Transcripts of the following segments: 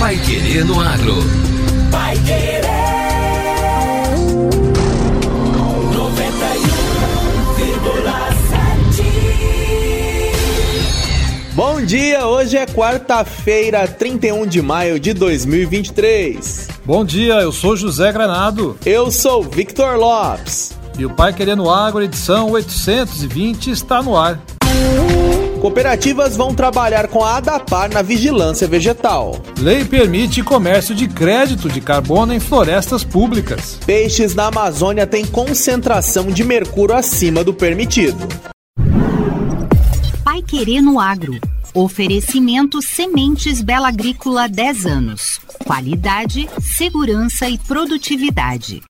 Pai Querer no Agro. Pai Querer. 91,7. Bom dia, hoje é quarta-feira, 31 de maio de 2023. Bom dia, eu sou José Granado. Eu sou Victor Lopes. E o Pai Querendo Agro, edição 820, está no ar. Cooperativas vão trabalhar com a ADAPAR na vigilância vegetal. Lei permite comércio de crédito de carbono em florestas públicas. Peixes na Amazônia têm concentração de mercúrio acima do permitido. Pai Querer no Agro. Oferecimento Sementes Bela Agrícola 10 anos. Qualidade, segurança e produtividade.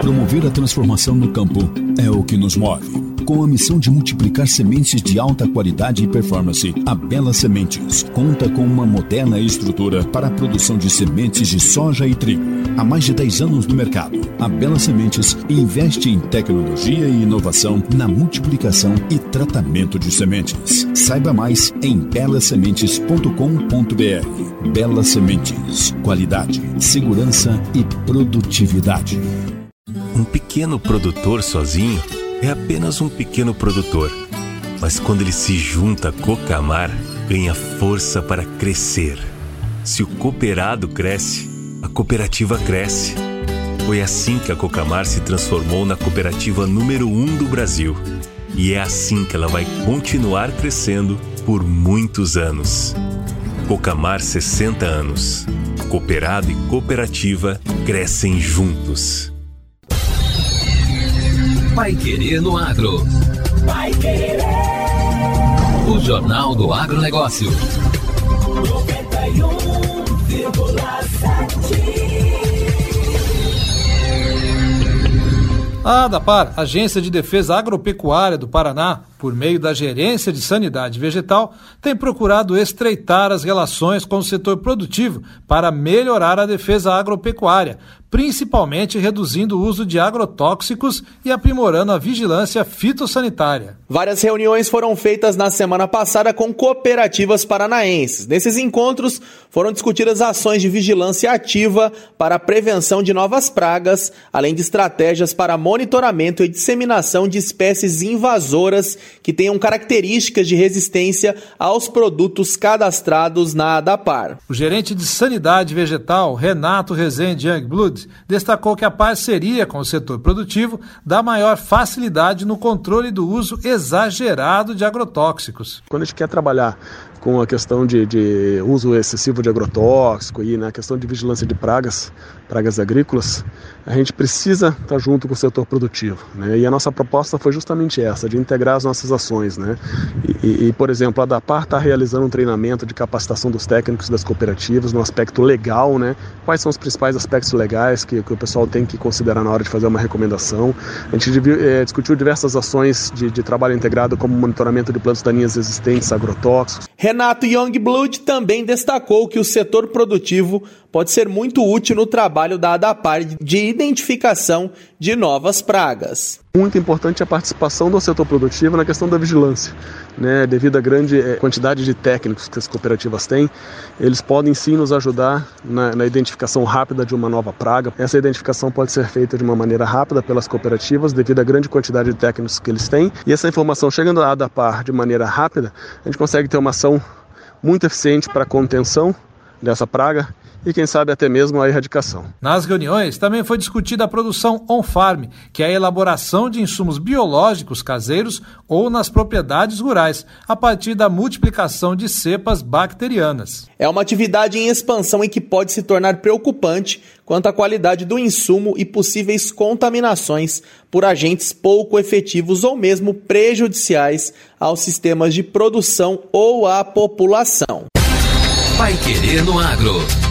Promover a transformação no campo é o que nos move com a missão de multiplicar sementes de alta qualidade e performance, a Bela Sementes conta com uma moderna estrutura para a produção de sementes de soja e trigo. Há mais de 10 anos no mercado, a Bela Sementes investe em tecnologia e inovação na multiplicação e tratamento de sementes. Saiba mais em belasementes.com.br. Bela Sementes, qualidade, segurança e produtividade. Um pequeno produtor sozinho é apenas um pequeno produtor, mas quando ele se junta a Cocamar, ganha força para crescer. Se o cooperado cresce, a cooperativa cresce. Foi assim que a Cocamar se transformou na cooperativa número um do Brasil. E é assim que ela vai continuar crescendo por muitos anos. Cocamar 60 anos. Cooperado e cooperativa crescem juntos. Pai Querer no Agro. Pai Querer. O Jornal do Agronegócio. 91,7. A ADAPAR, Agência de Defesa Agropecuária do Paraná, por meio da Gerência de Sanidade Vegetal, tem procurado estreitar as relações com o setor produtivo para melhorar a defesa agropecuária, principalmente reduzindo o uso de agrotóxicos e aprimorando a vigilância fitossanitária. Várias reuniões foram feitas na semana passada com cooperativas paranaenses. Nesses encontros foram discutidas ações de vigilância ativa para a prevenção de novas pragas, além de estratégias para monitoramento e disseminação de espécies invasoras que tenham características de resistência aos produtos cadastrados na ADAPAR. O gerente de Sanidade Vegetal, Renato Rezende Youngblood, destacou que a parceria com o setor produtivo dá maior facilidade no controle do uso exagerado de agrotóxicos. Quando a gente quer trabalhar com a questão de, de uso excessivo de agrotóxico e na questão de vigilância de pragas, pragas agrícolas, a gente precisa estar junto com o setor produtivo. Né? E a nossa proposta foi justamente essa, de integrar as nossas ações. Né? E, e, e por exemplo, a DAPAR está realizando um treinamento de capacitação dos técnicos das cooperativas no aspecto legal, né? quais são os principais aspectos legais que, que o pessoal tem que considerar na hora de fazer uma recomendação. A gente é, discutiu diversas ações de, de trabalho integrado, como monitoramento de plantas daninhas existentes, agrotóxicos. Renato Youngblood também destacou que o setor produtivo pode ser muito útil no trabalho da ADAPAR de identificação de novas pragas. Muito importante a participação do setor produtivo na questão da vigilância. Né? Devido à grande quantidade de técnicos que as cooperativas têm, eles podem sim nos ajudar na, na identificação rápida de uma nova praga. Essa identificação pode ser feita de uma maneira rápida pelas cooperativas, devido à grande quantidade de técnicos que eles têm. E essa informação chegando à ADAPAR de maneira rápida, a gente consegue ter uma ação muito eficiente para a contenção dessa praga e, quem sabe, até mesmo a erradicação. Nas reuniões também foi discutida a produção on-farm, que é a elaboração de insumos biológicos caseiros ou nas propriedades rurais, a partir da multiplicação de cepas bacterianas. É uma atividade em expansão e que pode se tornar preocupante quanto à qualidade do insumo e possíveis contaminações por agentes pouco efetivos ou mesmo prejudiciais aos sistemas de produção ou à população. Pai Querer no Agro.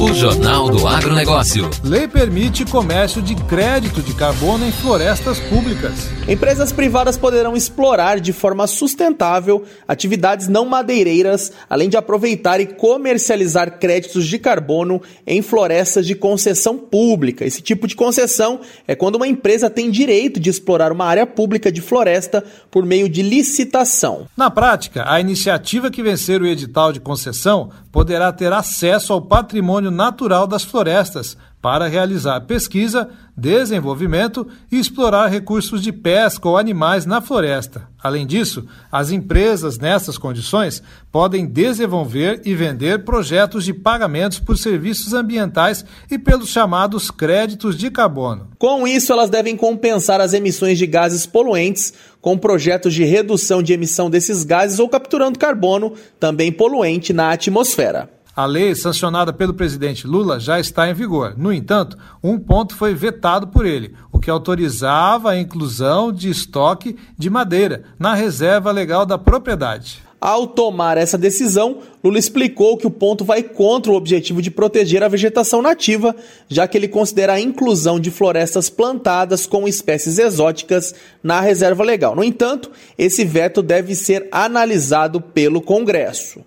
O Jornal do Agronegócio. Lei permite comércio de crédito de carbono em florestas públicas. Empresas privadas poderão explorar de forma sustentável atividades não madeireiras, além de aproveitar e comercializar créditos de carbono em florestas de concessão pública. Esse tipo de concessão é quando uma empresa tem direito de explorar uma área pública de floresta por meio de licitação. Na prática, a iniciativa que vencer o edital de concessão poderá ter acesso ao patrimônio natural das florestas para realizar pesquisa, desenvolvimento e explorar recursos de pesca ou animais na floresta. Além disso, as empresas nessas condições podem desenvolver e vender projetos de pagamentos por serviços ambientais e pelos chamados créditos de carbono. Com isso, elas devem compensar as emissões de gases poluentes com projetos de redução de emissão desses gases ou capturando carbono, também poluente, na atmosfera. A lei sancionada pelo presidente Lula já está em vigor. No entanto, um ponto foi vetado por ele, o que autorizava a inclusão de estoque de madeira na reserva legal da propriedade. Ao tomar essa decisão, Lula explicou que o ponto vai contra o objetivo de proteger a vegetação nativa, já que ele considera a inclusão de florestas plantadas com espécies exóticas na reserva legal. No entanto, esse veto deve ser analisado pelo Congresso.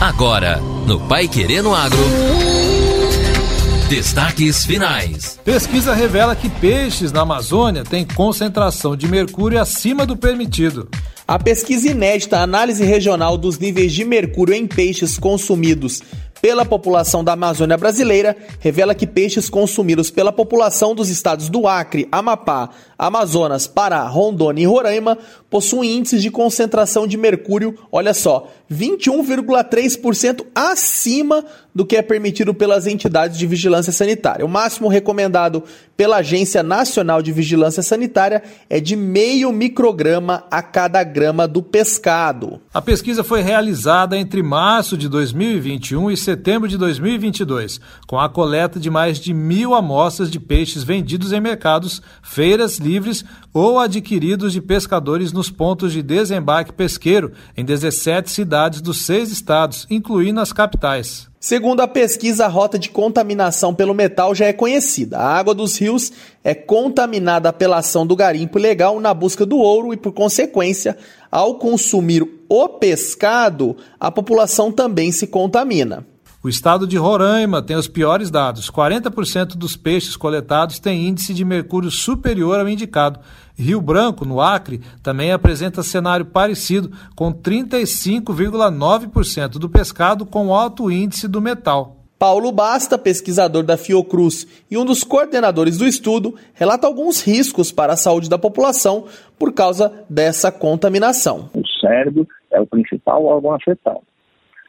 Agora, no Pai Querendo Agro. Destaques finais. Pesquisa revela que peixes na Amazônia têm concentração de mercúrio acima do permitido. A pesquisa inédita Análise Regional dos Níveis de Mercúrio em Peixes Consumidos pela população da Amazônia brasileira revela que peixes consumidos pela população dos estados do Acre, Amapá, Amazonas, Pará, Rondônia e Roraima possuem índices de concentração de mercúrio, olha só, 21,3% acima do que é permitido pelas entidades de vigilância sanitária. O máximo recomendado pela Agência Nacional de Vigilância Sanitária é de meio micrograma a cada grama do pescado. A pesquisa foi realizada entre março de 2021 e setembro de 2022, com a coleta de mais de mil amostras de peixes vendidos em mercados, feiras livres ou adquiridos de pescadores nos pontos de desembarque pesqueiro em 17 cidades dos seis estados, incluindo as capitais. Segundo a pesquisa, a rota de contaminação pelo metal já é conhecida. A água dos rios é contaminada pela ação do garimpo ilegal na busca do ouro e, por consequência, ao consumir o pescado, a população também se contamina. O estado de Roraima tem os piores dados. 40% dos peixes coletados têm índice de mercúrio superior ao indicado. Rio Branco, no Acre, também apresenta cenário parecido, com 35,9% do pescado com alto índice do metal. Paulo Basta, pesquisador da Fiocruz e um dos coordenadores do estudo, relata alguns riscos para a saúde da população por causa dessa contaminação. O cérebro é o principal órgão afetado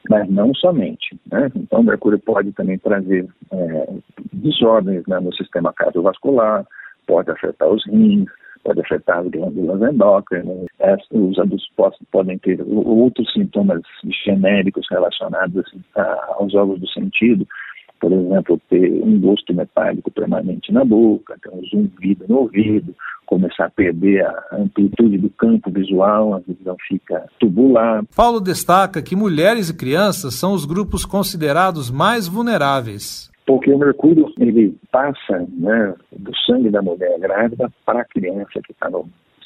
mas não somente. Né? Então, o mercúrio pode também trazer é, desordens né, no sistema cardiovascular, pode afetar os rins, pode afetar as glândulas endócrinas. Os adultos podem ter outros sintomas genéricos relacionados assim, aos órgãos do sentido, por exemplo, ter um gosto metálico permanente na boca, ter um zumbido no ouvido, começar a perder a amplitude do campo visual, a visão fica tubular. Paulo destaca que mulheres e crianças são os grupos considerados mais vulneráveis. Porque o mercúrio ele passa né, do sangue da mulher grávida para a criança que está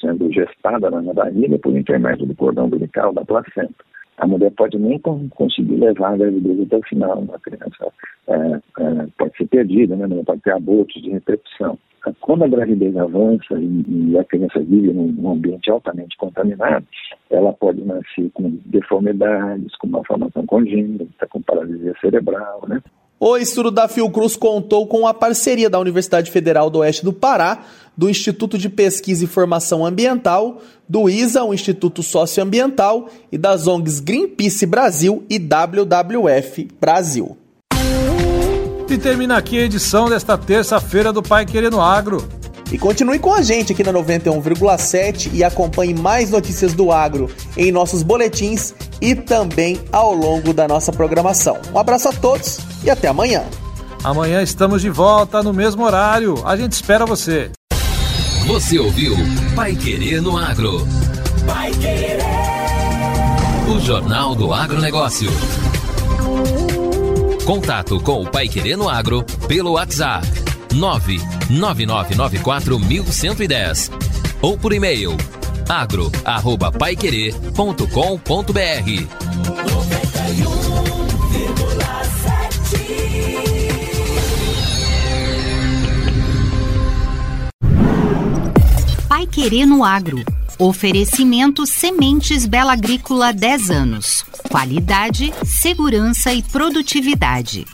sendo gestada na barriga por intermédio do cordão umbilical da placenta a mulher pode nem conseguir levar a gravidez até o final, a criança pode ser perdida, né? pode ter abortos de repetição. Quando a gravidez avança e, a criança vive num, ambiente altamente contaminado, ela pode nascer com deformidades, com malformação congênita, com paralisia cerebral, né? O estudo da Fiocruz contou com a parceria da Universidade Federal do Oeste do Pará, do Instituto de Pesquisa e Formação Ambiental, do ISA, o Instituto Socioambiental, e das ONGs Greenpeace Brasil e WWF Brasil. E termina aqui a edição desta terça-feira do Pai Querendo Agro. E continue com a gente aqui na 91,7 e acompanhe mais notícias do agro em nossos boletins e também ao longo da nossa programação. Um abraço a todos e até amanhã. Amanhã estamos de volta no mesmo horário. A gente espera você. Você ouviu Pai Querer no Agro. Pai Querer. O Jornal do Agronegócio. Contato com o Pai Querendo Agro pelo WhatsApp 999941110 ou por e-mail agro@paiquerer.com.br. Pai Querer no Agro. Oferecimento Sementes Bela Agrícola 10 anos. Qualidade, segurança e produtividade.